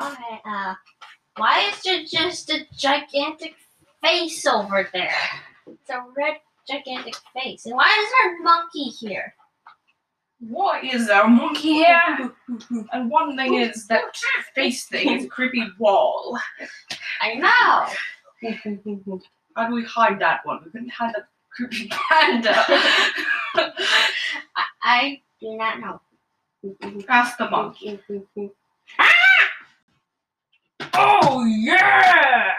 Alright, uh, why is there just a gigantic face over there? It's a red gigantic face. And why is there a monkey here? Why is there a monkey here? And one thing is that face thing is a creepy wall. I know. How do we hide that one? We couldn't hide that creepy panda. I, I do not know. Ask the monkey. Oh yeah!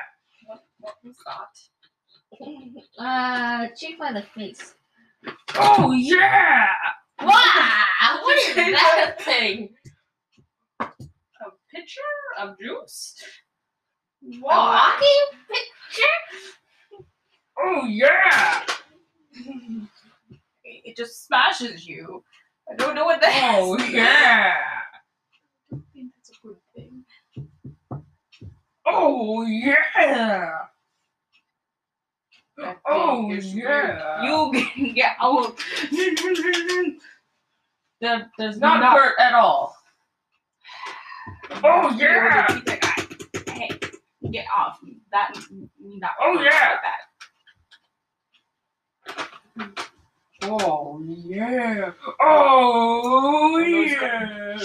What, what was that? Uh, check by the face. Oh yeah! Wow! What is that thing? A pitcher of juice? A walking picture? Oh yeah! It just smashes you. I don't know what that Oh, yeah. Oh yeah. That Oh, yeah. You can get out. That does not, Not- hurt at all. Oh yeah. Hey, get off. That. Not Oh, yeah. Like. Oh yeah. Oh, oh yeah.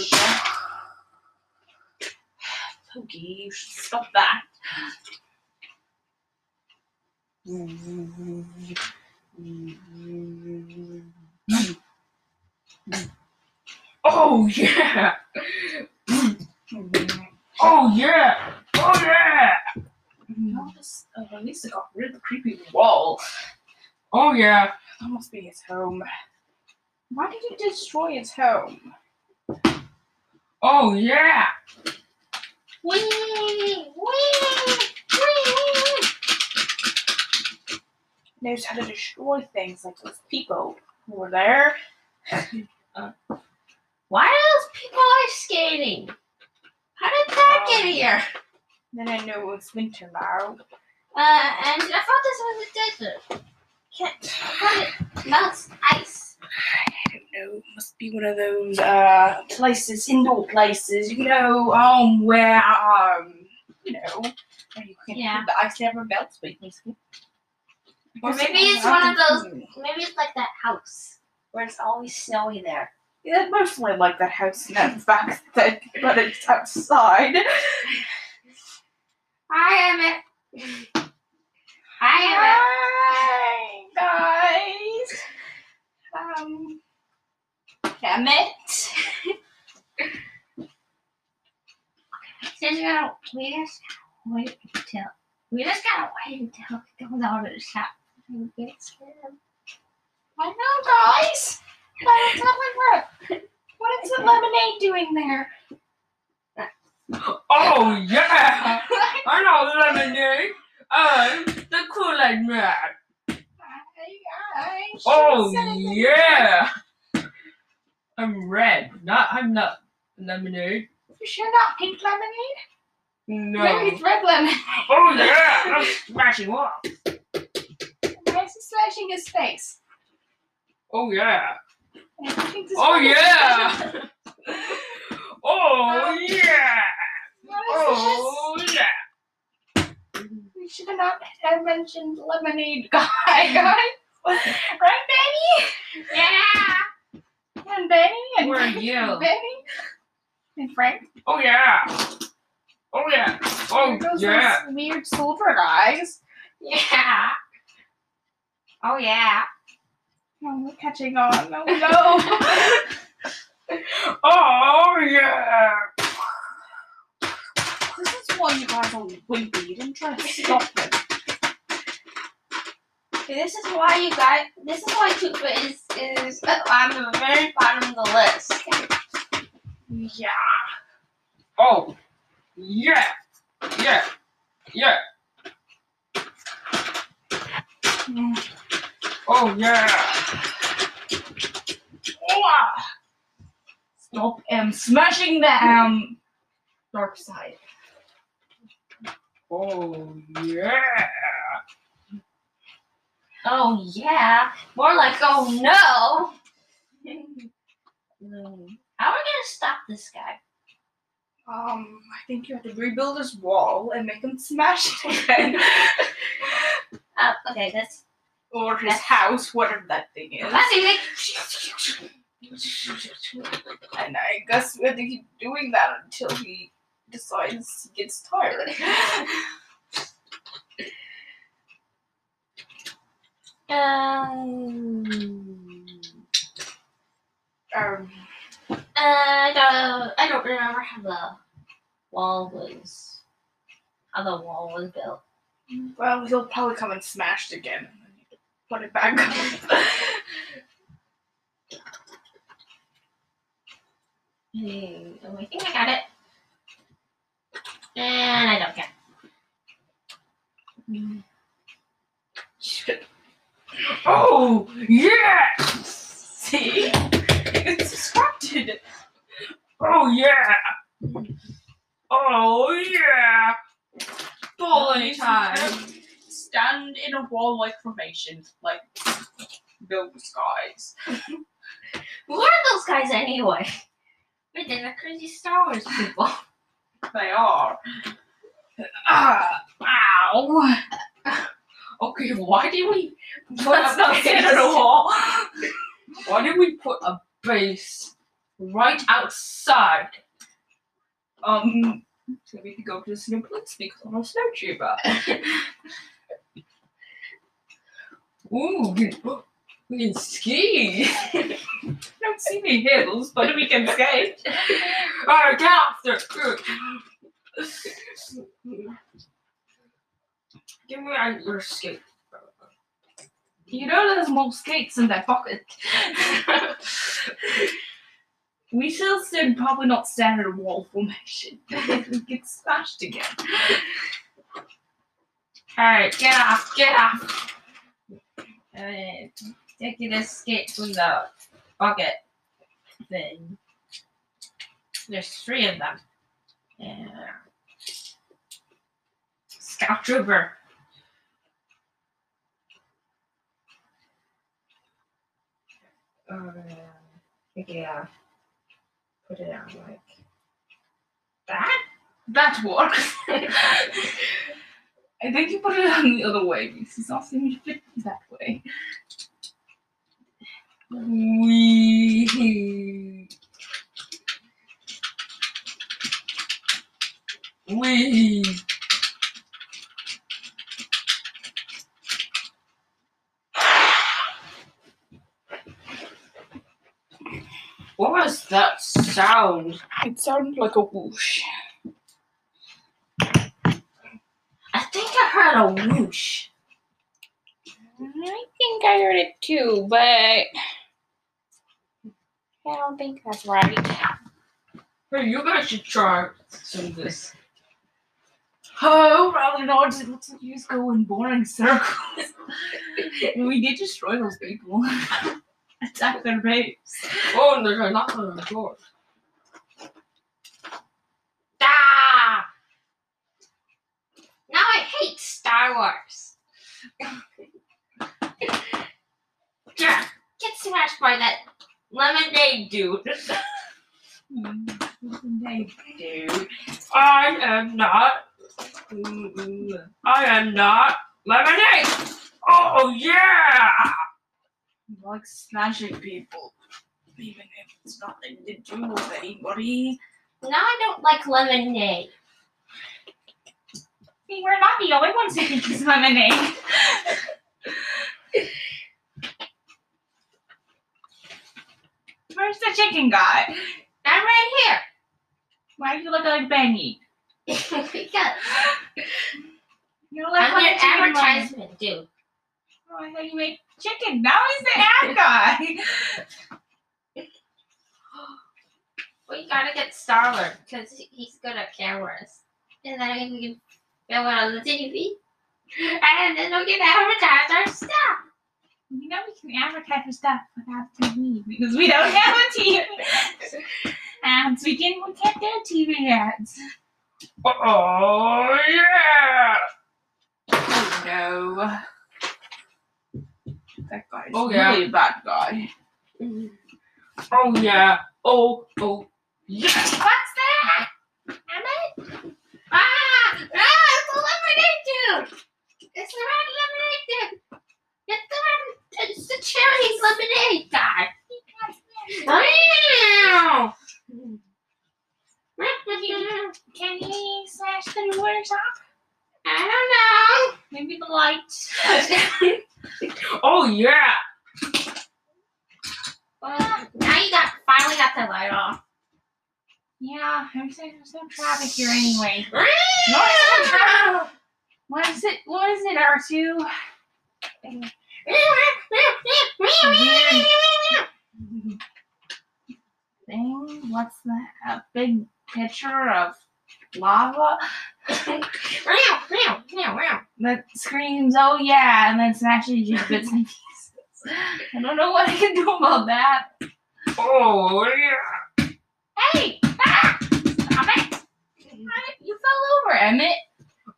Pokey, you should stop that. Oh yeah. Oh yeah. Oh yeah. No, this, oh, at least it got rid of the creepy wall. Oh yeah. That must be his home. Why did you destroy his home? Oh yeah. Knows how to destroy things like those people who were there. Why are those people ice skating? How did that get here? Then I know it's winter now. Uh, and I thought this was a desert. Can't, how did melts ice? I know. It must be one of those uh places, indoor places. You know, um, where um, you know, where you can Yeah. the ice never melts, basically. Or maybe it's one of those- Maybe it's like that house where it's always snowy there. Yeah, mostly like that house in that back then, but it's outside. Hi, Emmett. Hi, Emmett. Hi, guys. Um, Emmett. Just gotta, we just gotta wait until we just gotta wait until he comes out of the shop and gets him. I know, guys. But it's not like what? What is the lemonade doing there? Oh yeah. I know lemonade. I'm the Kool-Aid man. Hey guys. Oh yeah. I'm red. Not I'm not lemonade. You sure not pink lemonade? No. Maybe it's red lemonade. Oh yeah. I'm smashing off. Why is slashing his face? Oh yeah. I think this Oh yeah. Oh yeah. Oh yeah. We should have not have mentioned lemonade guy, guys. right, Benny? Yeah. And Benny? And Where are you? Benny? And Frank? Oh yeah. Oh yeah. Oh yeah. those weird silver guys. Yeah. Oh yeah. Oh, we're catching on. Oh no. Oh yeah. this is why you guys are wimpy. You didn't try to stop it. See, This is why you guys. This is why Tupa is is on the very bottom of the list. Yeah. Oh yeah. Yeah. Yeah. Oh yeah. Mwah! Stop um smashing the um dark side. Oh yeah. Oh yeah. More like oh no. Mm. How are we gonna stop this guy? Um, I think you have to rebuild his wall and make him smash it again. Uh, okay, that's or his That's- house, whatever that thing is. And I guess we have to keep doing that until he decides he gets tired. Um, um, I don't. I don't remember how the wall was. How the wall was built. well, he'll probably come and smash it again. and then you can Put it back up. Oh, I think I got it. And I don't care. Oh, yeah! See? It's distracted. Oh, yeah! Oh, yeah! Bowling time! Stand in a formation, like those guys. Who are those guys anyway? Wait, they're the crazy Star Wars people. They are. Ah, ow. Okay, why did we put Let's a not base? sit on a wall. Why did we put a base right outside? Um, so we could go to the snow because I'm a snowtrooper. Ooh, we, we can ski! don't see any hills, but we can skate. Alright, get off there! Give me your skate. You know there's more skates in that pocket. we shall soon probably not stand in a wall formation. we get smashed again. Alright, get off, get off! Alright, taking a skate from the bucket thing. There's three of them. Yeah. Scout Trooper. Um, yeah. Put it on like that. That works. I think you put it on the other way because it's not seeming to fit that way. Wee. Wee. What was that sound? It sounded like a whoosh. I think I heard a whoosh. I think I heard it too, but I don't think that's right. Hey, you guys should try some of this. Oh, rather not. It looks like you just go in boring circles. we did destroy those people. Attack their base. Oh, and there's a knock on the door. Ah! Now I hate Star Wars. yeah, get smashed by that lemonade dude. They do. I am not. I am not lemonade. Oh yeah! You like smashing people. Even if it's nothing to do with anybody. Now I don't like lemonade. We're not the only ones who think he's lemonade. Where's the chicken guy? I'm right here. Why do you look like Benny? because You look I'm like an advertisement dude. Oh, I thought you made chicken. Now he's the ad guy. We gotta get Starler because he's good at cameras. And then we can film it on the TV. And then we can advertise our stuff. You know we can advertise our stuff without TV because we don't have a TV. and We can we can't do TV ads. Oh yeah! Oh no. That guy's Oh, yeah. really a bad guy. Mm-hmm. Oh yeah! Oh oh yeah! What's that? Emmett? Ah! Ah! It's the It's the red lemonade dude! It's the red, it's the cherry lemonade guy! Can he smash the doors off? I don't know. Maybe the lights. Oh yeah. Well, now you got finally got the light off. Yeah, I'm saying there's no traffic here anyway. Meow! What is it? What is it, R2? Thing? What's that? A big picture of lava that screams, oh yeah, and then smashes you bits and pieces. I don't know what I can do about that. Oh yeah. Hey! Ah! Stop it! You fell over, Emmett.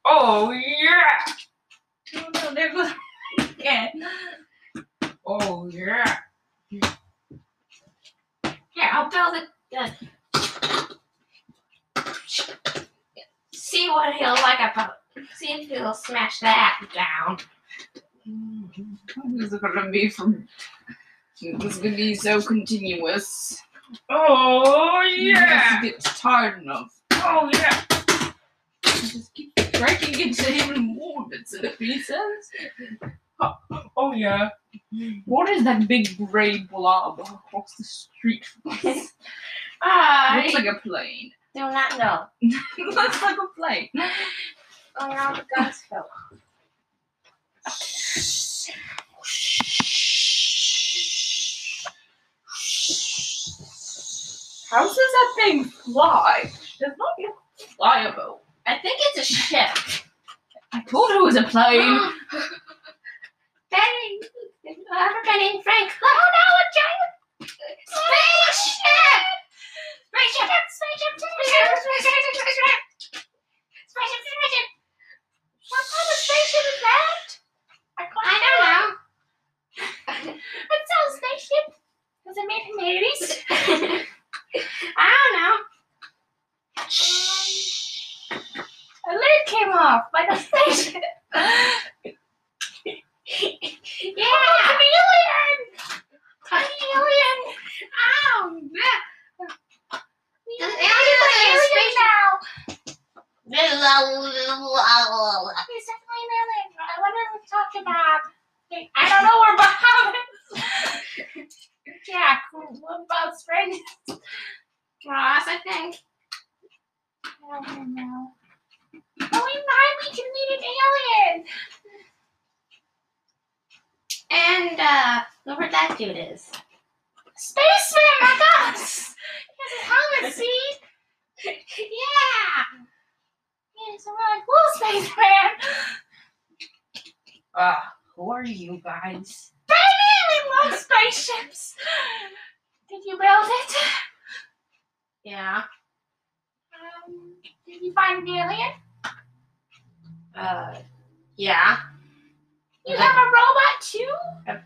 Oh yeah. Oh no, there goes again. Oh yeah. Here, I'll build it. Uh, see what he'll like about. See if he'll smash that down. This is gonna be from. This is gonna be so continuous. Oh It yeah. gets tired enough. Oh yeah. Just keep breaking into even more bits and pieces. Oh yeah. What is that big gray blob across the street from us? I ah, Looks like a plane. do not know. Looks like a plane. Oh no, the guns fell. How does that thing fly? Does not get fly a boat. I think it's a ship. I told her it was a plane. Benny, everybody in Frank. Oh no, a giant! Spaceship! Spaceship! Spaceship! Spaceship! Spaceship! Spaceship! Spaceship! What kind of spaceship is that? I don't know. What's that spaceship? Was it made from babies? I don't know. A lid came off like a spaceship. Yeah! chameleon! Chameleon! Ow! The Does alien alien alien now. now! He's definitely an alien. I wonder if we talked about. Wait, I don't know where Bob is. Jack, what about strangers? Ross, I think. I don't know. Oh, we might we can meet an alien. And, uh, look where that dude is. Spaceman like us. He has his helmet, see? yeah! He's a really cool spaceman. Ah, who are you guys? Baby, we love spaceships. Did you build it? Yeah. Um, did you find an alien? Uh, yeah. You have a robot too?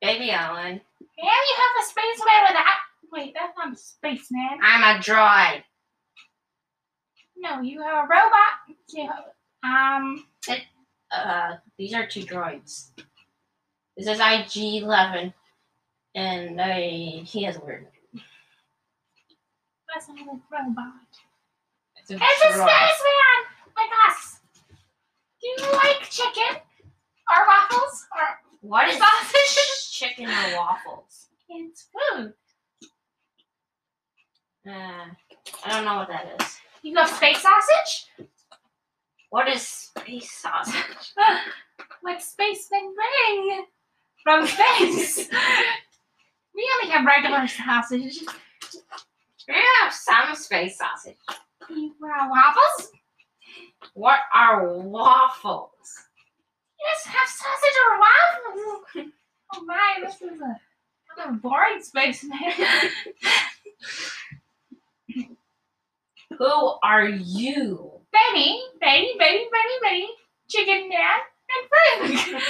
Baby Ellen. And you have a spaceman with a wait, that's not a spaceman. I'm a droid. No, you have a robot. Yeah. Um, Uh, these are two droids. This is IG-11. And I, he has a weird name. that's not a robot. It's a It's a spaceman like us. Do you like chicken or waffles or What is sausage? Chicken or waffles? It's food. Uh, I don't know what that is. You got space sausage? What is space sausage? what spacemen bring from space? we only have regular sausage. We have some space sausage. You want waffles? What are waffles? You just have sausage or waffles. Oh my, this is a kind of boring spaceman. Who are you? Benny, Benny, Benny, Benny, Benny, Chicken Man, and Frank.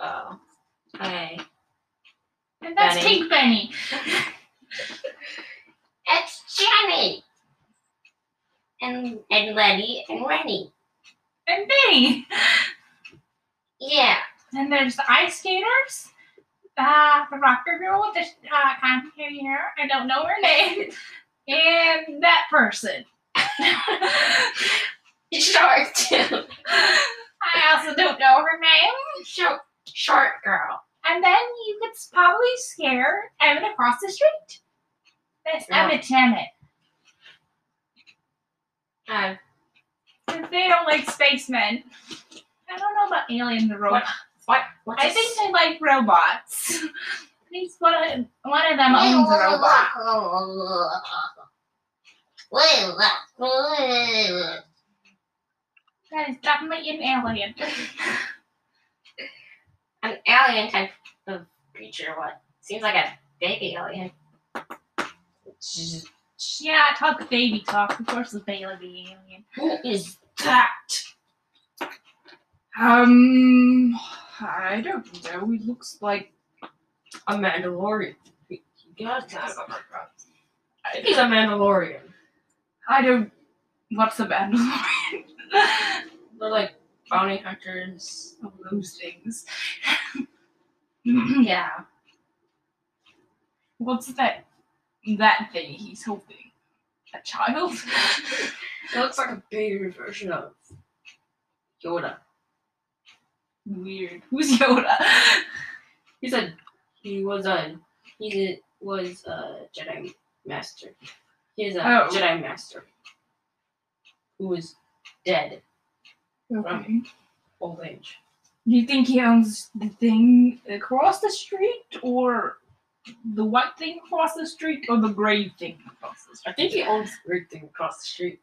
Oh. Okay. and that's Benny. Pink Benny. It's Jenny. And and Letty and Rennie. And me. Yeah. And there's the ice skaters. Uh, the rocker girl with the uh, complicated hair. I don't know her name. And that person. Short too. I also don't know her name. Short short girl. And then you could probably scare Evan across the street. That's Yeah. Emmett. Uh, Because they don't like spacemen. I don't know about aliens or robots. what what's I a think they like robots. At least one of, one of them owns a robot. That is definitely an alien. An alien type of creature. What seems like a baby alien. Yeah, talk baby talk. Of course, the baby alien. Who is that? Um, I don't know. He looks like A Mandalorian. He he got that. He's a Mandalorian. I don't. What's a Mandalorian? They're like bounty hunters. All those things. Yeah. What's that? That thing he's holding? A child? It looks like a bigger version of Yoda. Weird. Who's Yoda? He said he was a he was a Jedi master. He is a Oh. Jedi master who is dead Okay. old age. Do you think he owns the thing across the street, or the white thing across the street, or the gray thing across the street? I think he owns the gray thing across the street.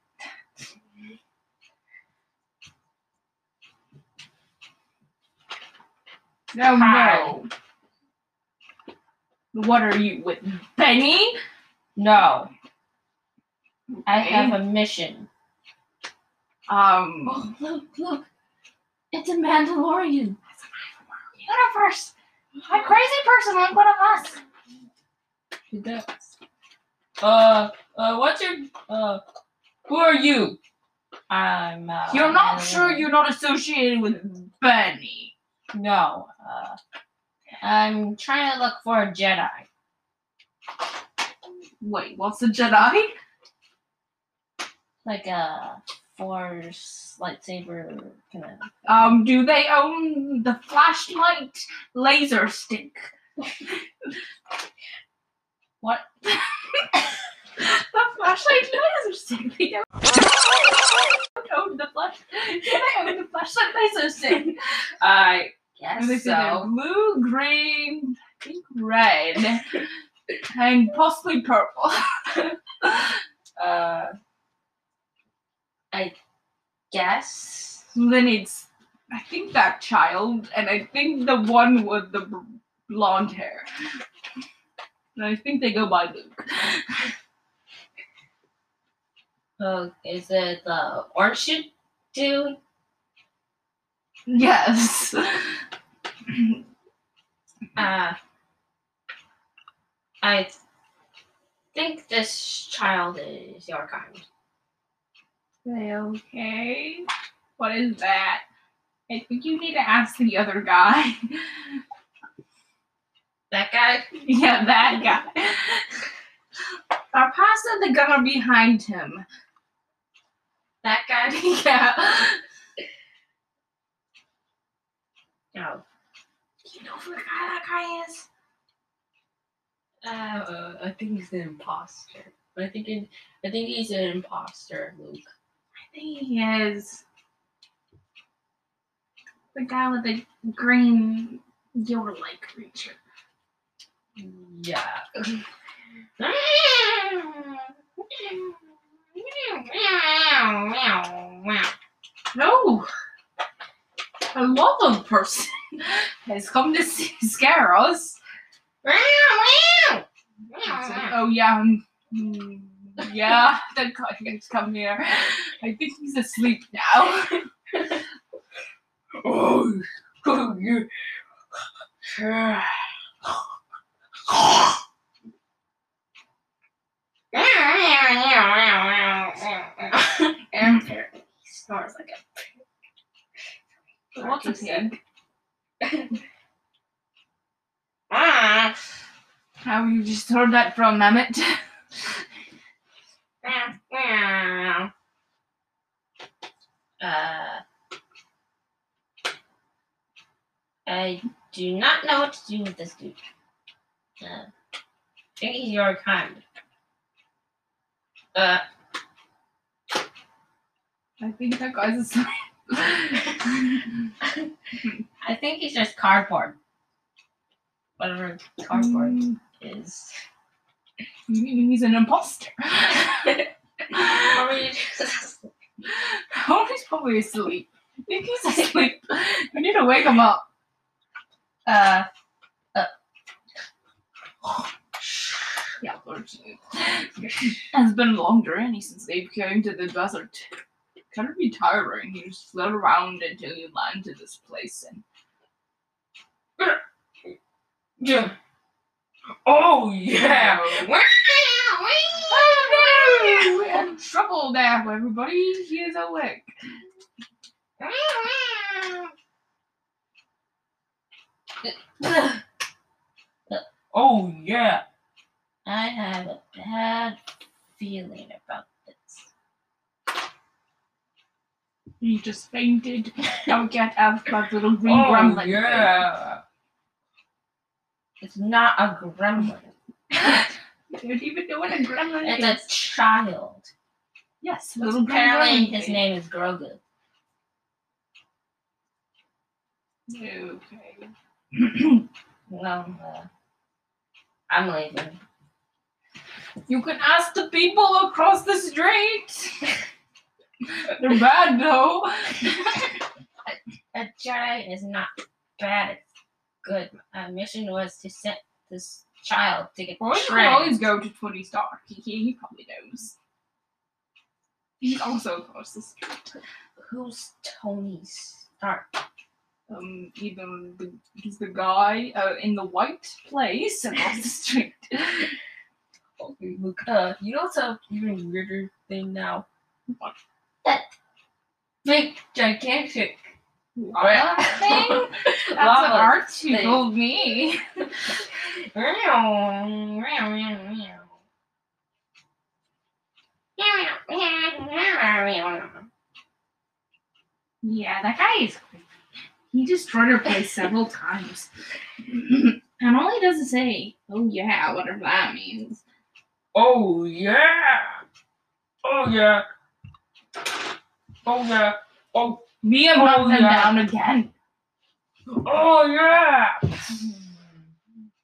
No, no. What are you with Benny? No, I Okay. have a mission. Um. Oh, look, look. It's a Mandalorian. That's a Mandalorian. Universe. A crazy person like one of us. He does. Uh, uh, what's your, uh, who are you? I'm, uh, You're not sure you're not associated with Benny. No, uh, I'm trying to look for a Jedi. Wait, what's a Jedi? Like a Force lightsaber kind of. Um, do they own the flashlight laser stick? What? the flashlight laser stick. They don't own the flash. Do they own the flashlight laser stick? I And they guess so. blue, green, pink, red, and possibly purple. Uh, I guess. then it's, I think that child, and I think the one with the blonde hair. And I think they go by Luke. Uh, is it the orange dude? Yes. Uh, I think this child is your kind. okay. What is that? I think you need to ask the other guy. That guy? yeah, that guy. Or pass the gunner behind him. That guy? yeah. No. You know who the guy that guy is? Uh, I think he's an imposter. I think it, I think he's an imposter, Luke. I think he is. The guy with the green Yoda-like creature. Yeah. No! A lava person has come to scare us. Oh yeah, hmm, yeah, that guy has come here. I think he's asleep now. Oh, you. and he snores like a pig. What's a pig? Ah. How you just heard that from Mehmet? Uh, I do not know what to do with this dude. Uh, I think he's your kind. Uh, I think that guy's a sign. I think he's just cardboard. Whatever cardboard Mm, is. He's an imposter. Or we just- he's probably asleep. I think he's asleep. We need to wake him up. uh, Yeah. It's been a long journey since they came to the desert. Kind of be tiring. You just float around until you land to this place and yeah. Oh yeah. Oh, we had trouble now, everybody. He is awake. Oh yeah. I have a bad feeling about this. He just fainted. We get out of my little green oh gremlin. thing. yeah. It's not a gremlin. Don't even know what a gremlin It's is. a child. yes, little Apparently, gremlin. his name is Grogu. Okay. Well, uh, I'm leaving. You can ask the people across the street. They're bad though. A Jedi is not bad. It's good. My mission was to set this child to get Well, you can trained. always go to Tony Stark. He, he, he probably knows. He's also across the street. Who's Tony Stark? Um, either the, he's the guy uh, in the white place across the street. Okay, look, uh, you know what's a even weirder thing now? What? That big, gigantic Lava thing? That's an Lava art you told me. Yeah, that guy is creepy. He destroyed our place several times. and all he does is say, oh yeah, whatever that means. Oh yeah! Oh yeah! Oh yeah! Oh Mia Oh, knocked yeah. down again. oh yeah!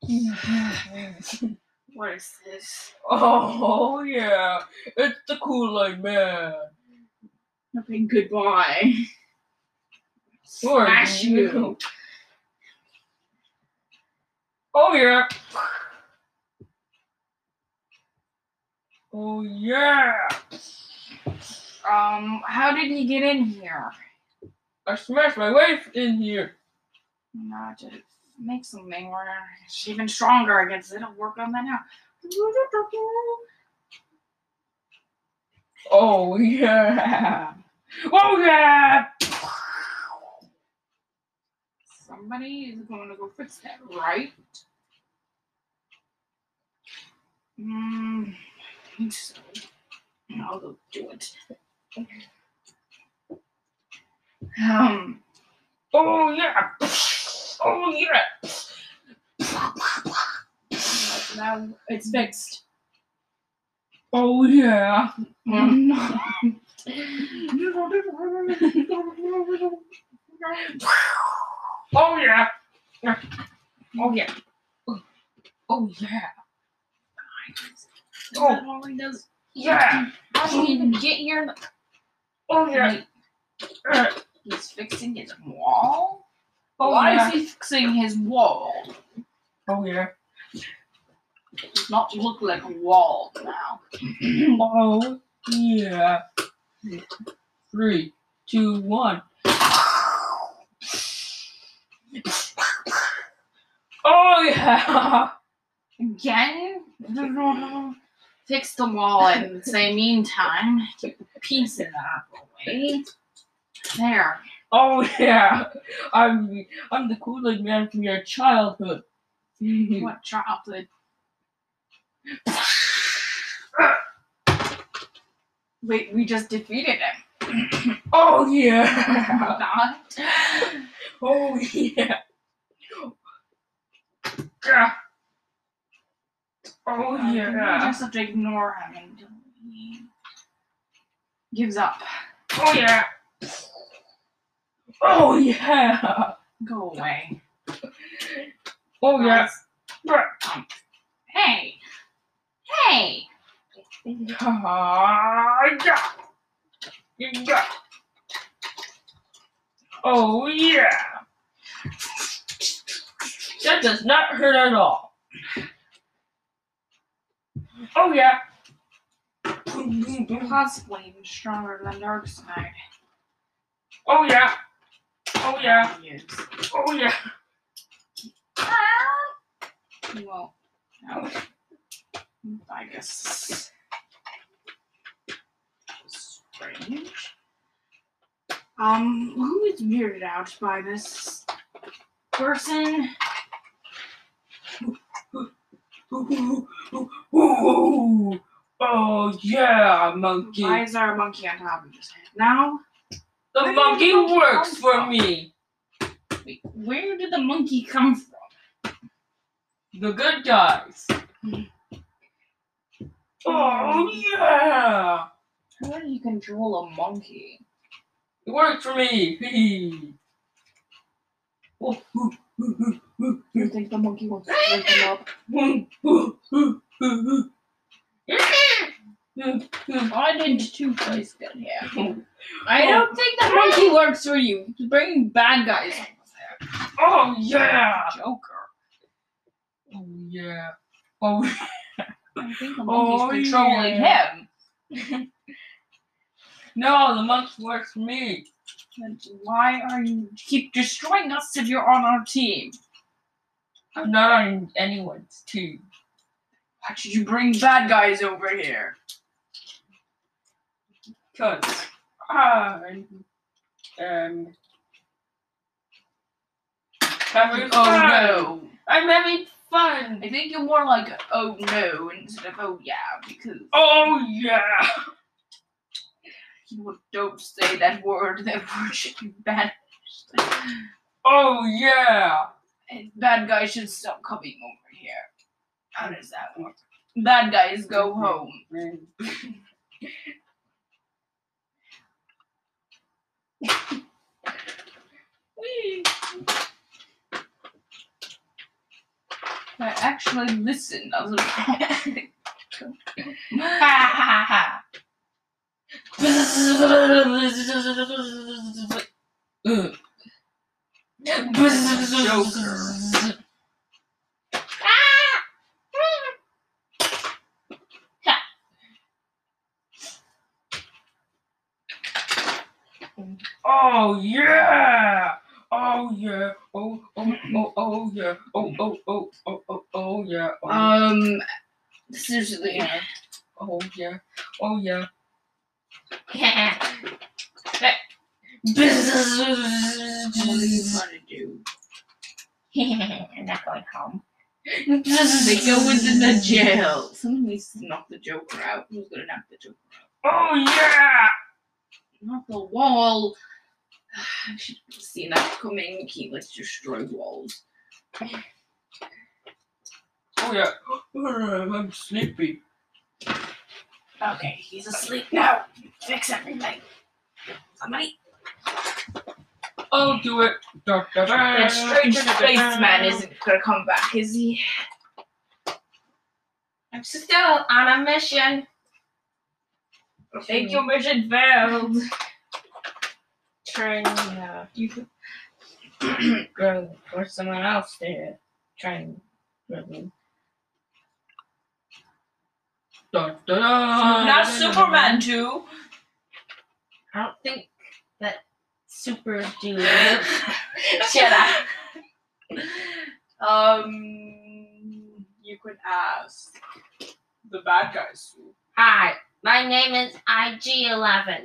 What is this? Oh yeah! It's the Kool Aid Man. Okay, goodbye. Smash you. Oh yeah! Oh yeah! Um, how did he get in here? I smashed my wife in here. No, to make something where it's even stronger against it. It'll work on that now. Oh yeah! Oh yeah! Somebody is going to go fix that, right? Mm, I think so. I'll go do it. Um, Oh yeah! Oh yeah! now it's fixed. Oh yeah! Oh yeah! Oh yeah! Oh yeah! Oh, all he does. Yeah! How did he even get here? Oh yeah! Wait, Uh, he's fixing his wall? Oh Why yeah! is he fixing his wall? Oh yeah! It does not look like a wall now. Oh yeah! Three, two, one. Oh yeah! Again? Fix the wall and say, meantime, keep the piece of that away. There. Oh yeah, I'm I'm the Kool-Aid man from your childhood. What childhood? Wait, we just defeated him. oh yeah, Not. oh yeah. Oh We yeah. just have to ignore him until he gives up. Oh yeah. Oh yeah. Go away. Oh yeah. Um, hey. Hey. Ah, yeah. Yeah. Oh yeah. That does not hurt at all. Oh yeah. Possibly even stronger than Darkseid. Oh yeah. Oh yeah. Yes. Oh yeah. Well, no. I guess. Strange. Um, who is weirded out by this person? Ooh. Oh yeah, monkey. Why is there a monkey on top of his head? Now, The Where monkey the works for from? me. wait, where did the monkey come from? The good guys. Hmm. Oh yeah. How do you control a monkey? It works for me. Oh, ooh, ooh, ooh, You think the monkey wants to wake him up? Why didn't Two Face get here? I don't think the monkey works for you. He's bringing bad guys over there. Oh yeah. Joker. Oh yeah. Oh I think the Oh, monkey's controlling yeah. him. no, the monkey works for me. And why are you keep destroying us if you're on our team? I'm not on anyone's team. Why did you bring bad guys over here? Cause I'm um having Oh fun. no. I'm having fun. I think you're more like oh no instead of oh yeah because Oh yeah. you don't say that word. That word should be banished. Oh yeah. Bad guys should stop coming over here. How does that work? Bad guys go home. I actually listen as a Joker. Oh yeah. Oh yeah. Oh oh oh oh yeah. Oh oh oh oh oh oh yeah. Oh, Um, seriously. yeah. Oh yeah. Oh yeah. What are you trying to do? I'm not going home. They go into the jail. Someone needs to knock the Joker out. Who's gonna knock the Joker out? Oh yeah. Not the wall. I should have seen that coming. He likes to destroy walls. Oh yeah. I'm sleepy. Okay, he's asleep now. Fix everything. Somebody. I'll do it. Da, da, da, That strange spaceman isn't gonna come back, is he? I'm still on a mission. Think your mission failed. Trying uh, You grow for someone else to try and grow me. Da, da, da, Not da, da, Superman too. I don't think that super dude. Shut up. Um, you could ask the bad guys. Hi, my name is IG11.